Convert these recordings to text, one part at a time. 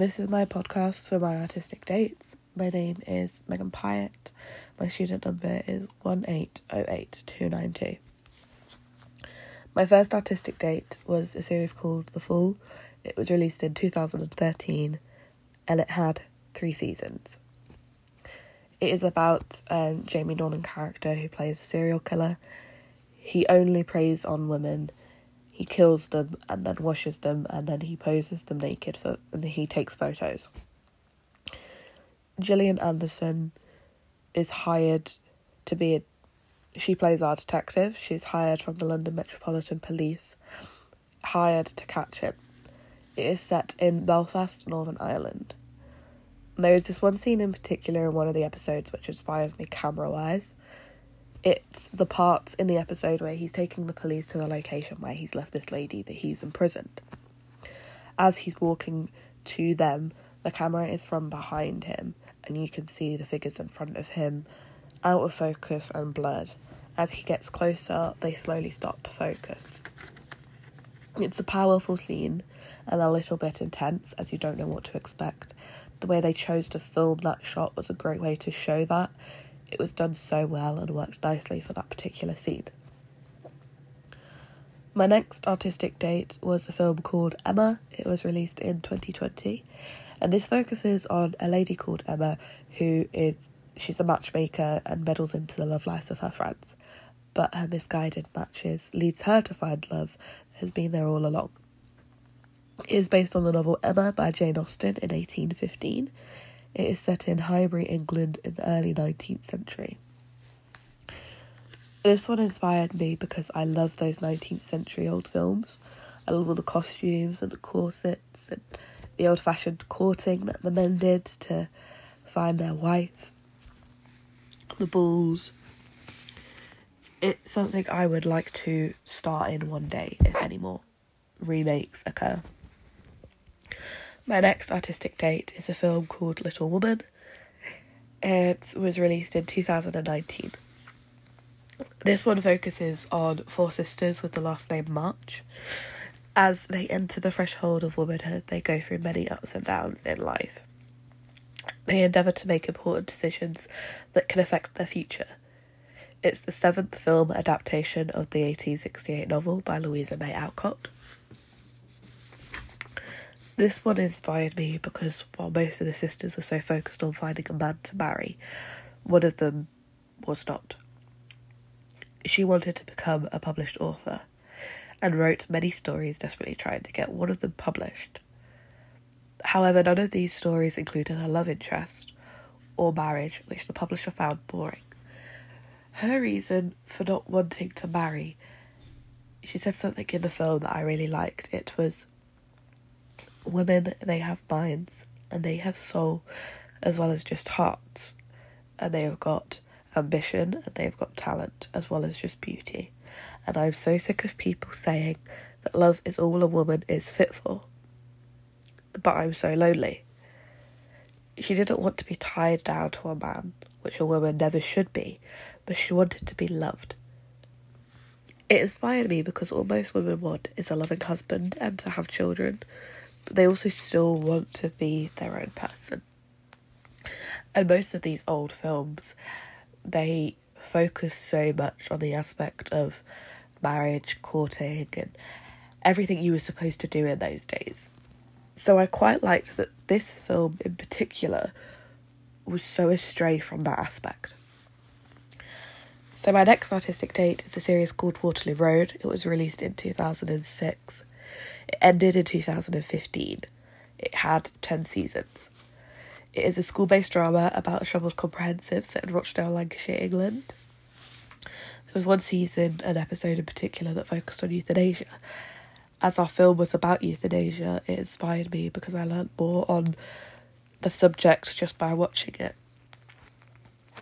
This is my podcast for my artistic dates. My name is Megan Pyatt. My student number is 1808292. My first artistic date was a series called The Fall. It was released in 2013 and it had three seasons. It is about um, Jamie Dornan character who plays a serial killer. He only preys on women. He kills them and then washes them and then he poses them naked for and he takes photos. Gillian Anderson is hired to be a she plays our detective. She's hired from the London Metropolitan Police, hired to catch him. It is set in Belfast, Northern Ireland. There is this one scene in particular in one of the episodes which inspires me camera wise. It's the parts in the episode where he's taking the police to the location where he's left this lady that he's imprisoned. As he's walking to them, the camera is from behind him, and you can see the figures in front of him out of focus and blurred. As he gets closer, they slowly start to focus. It's a powerful scene and a little bit intense as you don't know what to expect. The way they chose to film that shot was a great way to show that. It was done so well and worked nicely for that particular scene. My next artistic date was a film called Emma. It was released in 2020, and this focuses on a lady called Emma who is she's a matchmaker and meddles into the love lives of her friends. But her misguided matches leads her to find love has been there all along. It is based on the novel Emma by Jane Austen in 1815. It is set in Highbury, England in the early 19th century. This one inspired me because I love those 19th century old films. I love all the costumes and the corsets and the old fashioned courting that the men did to find their wife, the balls. It's something I would like to start in one day if any more remakes occur. My next artistic date is a film called Little Woman. It was released in 2019. This one focuses on four sisters with the last name March. As they enter the threshold of womanhood, they go through many ups and downs in life. They endeavour to make important decisions that can affect their future. It's the seventh film adaptation of the 1868 novel by Louisa May Alcott. This one inspired me because while most of the sisters were so focused on finding a man to marry, one of them was not. She wanted to become a published author and wrote many stories desperately trying to get one of them published. However, none of these stories included a love interest or marriage, which the publisher found boring. Her reason for not wanting to marry, she said something in the film that I really liked. It was women, they have minds and they have soul as well as just hearts, and they have got ambition and they've got talent as well as just beauty. And I'm so sick of people saying that love is all a woman is fit for. But I'm so lonely. She didn't want to be tied down to a man, which a woman never should be, but she wanted to be loved. It inspired me because all most women want is a loving husband and to have children, they also still want to be their own person. And most of these old films, they focus so much on the aspect of marriage, courting, and everything you were supposed to do in those days. So I quite liked that this film in particular was so astray from that aspect. So my next artistic date is a series called Waterloo Road. It was released in 2006. Ended in 2015. It had 10 seasons. It is a school based drama about a troubled comprehensive set in Rochdale, Lancashire, England. There was one season, an episode in particular, that focused on euthanasia. As our film was about euthanasia, it inspired me because I learnt more on the subject just by watching it.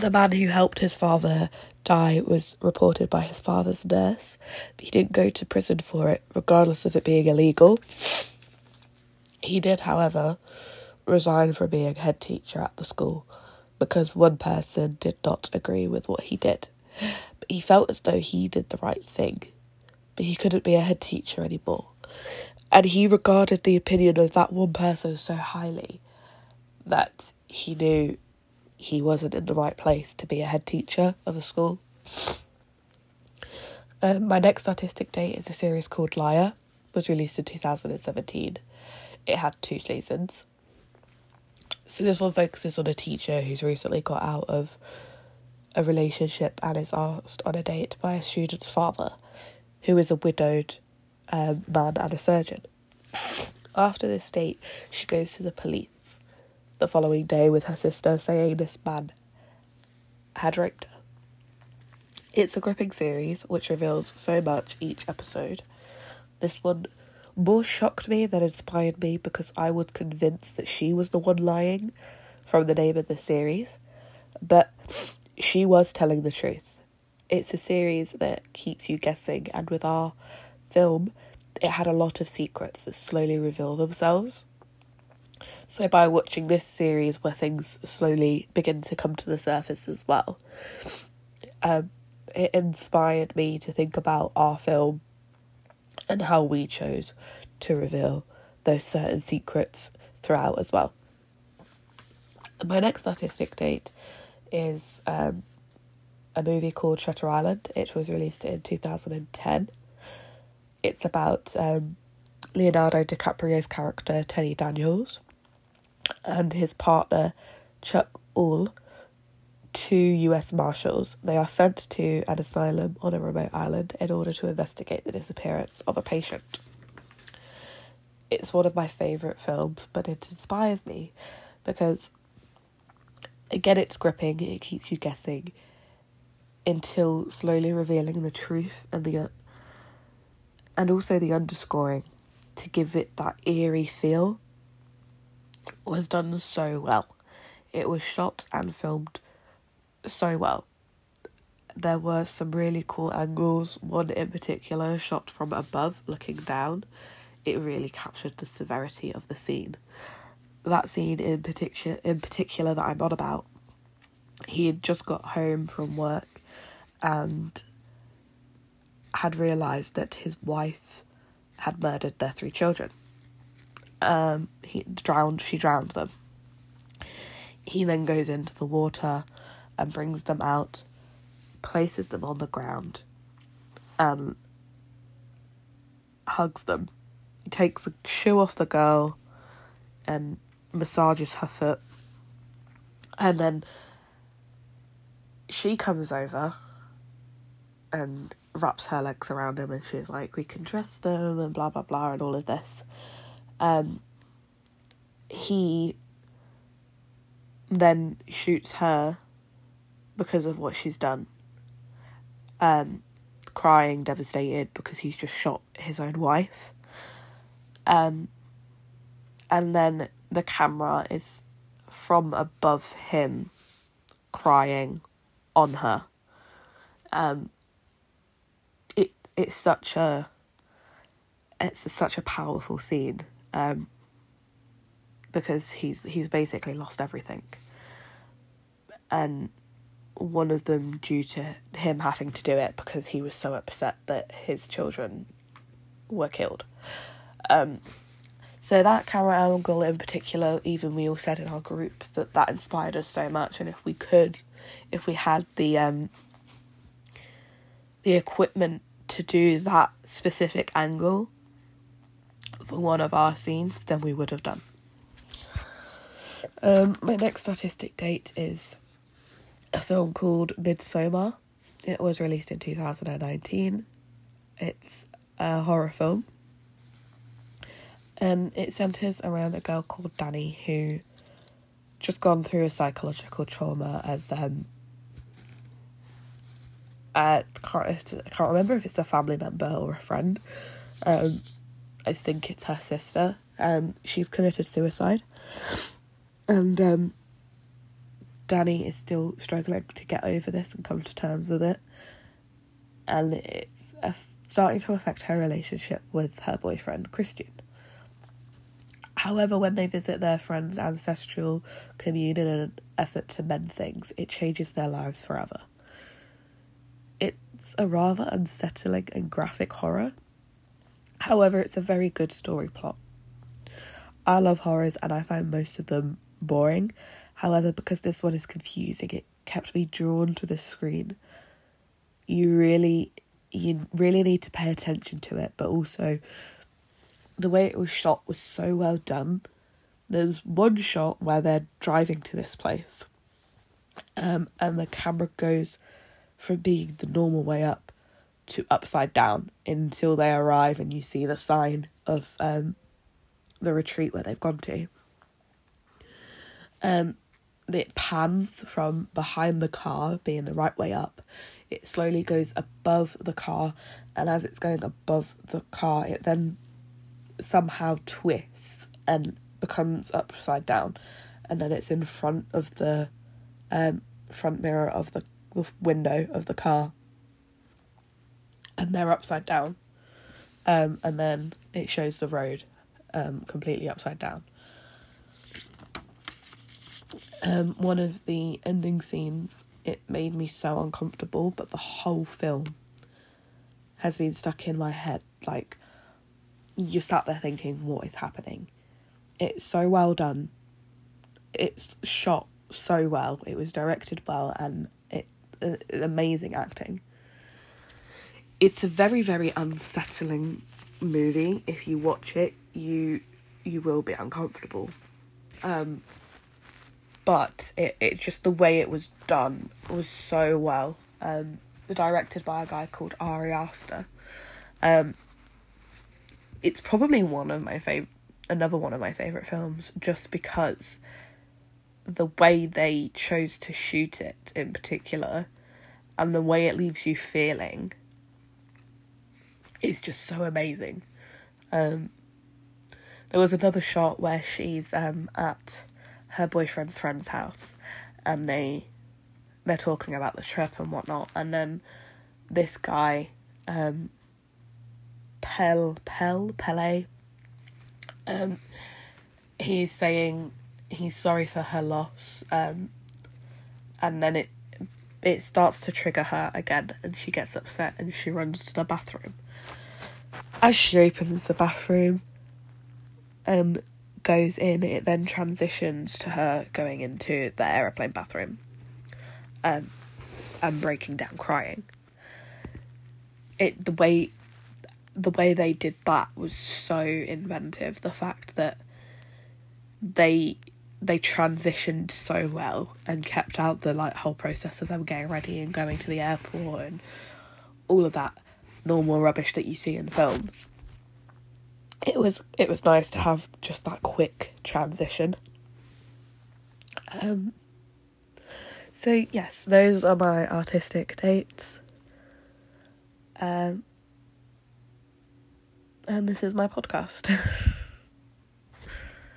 The man who helped his father die was reported by his father's nurse, but he didn't go to prison for it, regardless of it being illegal. He did, however, resign from being head teacher at the school because one person did not agree with what he did. But he felt as though he did the right thing, but he couldn't be a head teacher anymore. And he regarded the opinion of that one person so highly that he knew he wasn't in the right place to be a head teacher of a school. Um, my next artistic date is a series called Liar, was released in 2017. It had two seasons. So this one focuses on a teacher who's recently got out of a relationship and is asked on a date by a student's father, who is a widowed um, man and a surgeon. After this date, she goes to the police the following day with her sister, saying this man had raped her. It's a gripping series which reveals so much each episode. This one more shocked me than inspired me because I was convinced that she was the one lying from the name of the series. But she was telling the truth. It's a series that keeps you guessing, and with our film, it had a lot of secrets that slowly reveal themselves. So, by watching this series where things slowly begin to come to the surface as well, um, it inspired me to think about our film and how we chose to reveal those certain secrets throughout as well. My next artistic date is um, a movie called Shutter Island. It was released in 2010. It's about um, Leonardo DiCaprio's character, Teddy Daniels, and his partner, Chuck Aule, two US Marshals. They are sent to an asylum on a remote island in order to investigate the disappearance of a patient. It's one of my favourite films, but it inspires me because, again, it's gripping, it keeps you guessing until slowly revealing the truth and the and also the underscoring to give it that eerie feel was done so well. It was shot and filmed so well. There were some really cool angles, one in particular shot from above looking down. It really captured the severity of the scene. That scene in particular in particular that I'm on about. He had just got home from work and had realised that his wife had murdered their three children. Um, he drowned. She drowned them. He then goes into the water and brings them out, places them on the ground, and hugs them. He takes a shoe off the girl and massages her foot, and then she comes over and wraps her legs around him and she's like, We can trust him and blah blah blah and all of this. Um he then shoots her because of what she's done. Um crying, devastated because he's just shot his own wife. Um and then the camera is from above him crying on her. Um it's such a it's such a powerful scene um, because he's he's basically lost everything. And one of them due to him having to do it because he was so upset that his children were killed. Um, so that camera angle in particular even we all said in our group that that inspired us so much. And if we could if we had the um, the equipment to do that specific angle for one of our scenes, then we would have done. Um, my next artistic date is a film called Midsommar. It was released in 2019. It's a horror film. And it centres around a girl called Danny who just gone through a psychological trauma as um, I can't, I can't remember if it's a family member or a friend. Um, I think it's her sister. Um, she's committed suicide, and um, Danny is still struggling to get over this and come to terms with it, and it's starting to affect her relationship with her boyfriend Christian. However, when they visit their friend's ancestral commune in an effort to mend things, it changes their lives forever. It's a rather unsettling and graphic horror. However, it's a very good story plot. I love horrors and I find most of them boring. However, because this one is confusing, it kept me drawn to the screen. You really you really need to pay attention to it, but also the way it was shot was so well done. There's one shot where they're driving to this place, um, and the camera goes from being the normal way up to upside down until they arrive and you see the sign of um, the retreat where they've gone to. Um, it pans from behind the car, being the right way up. It slowly goes above the car, and as it's going above the car, it then somehow twists and becomes upside down, and then it's in front of the um, front mirror of the, the window of the car, and they're upside down, um, and then it shows the road um, completely upside down. Um, one of the ending scenes, it made me so uncomfortable, but the whole film has been stuck in my head. Like, you sat there thinking, what is happening? It's so well done. It's shot so well. It was directed well, and it uh, amazing acting. It's a very very unsettling movie. If you watch it, you you will be uncomfortable. Um, but it, it just the way it was done was so well. Um, directed by a guy called Ari Aster. Um, it's probably one of my favorite, another one of my favorite films, just because the way they chose to shoot it in particular, and the way it leaves you feeling, is just so amazing. Um, there was another shot where she's um, at her boyfriend's friend's house, and they they're talking about the trip and whatnot, and then this guy, um, Pel Pel Pelle, um, he's saying he's sorry for her loss, um, and then it it starts to trigger her again, and she gets upset and she runs to the bathroom. As she opens the bathroom, and goes in, it then transitions to her going into the aeroplane bathroom um, and breaking down crying. It the way the way they did that was so inventive. The fact that they they transitioned so well and kept out the like whole process of them getting ready and going to the airport and all of that normal rubbish that you see in films it was it was nice to have just that quick transition. Um, so yes, those are my artistic dates. Um, and this is my podcast.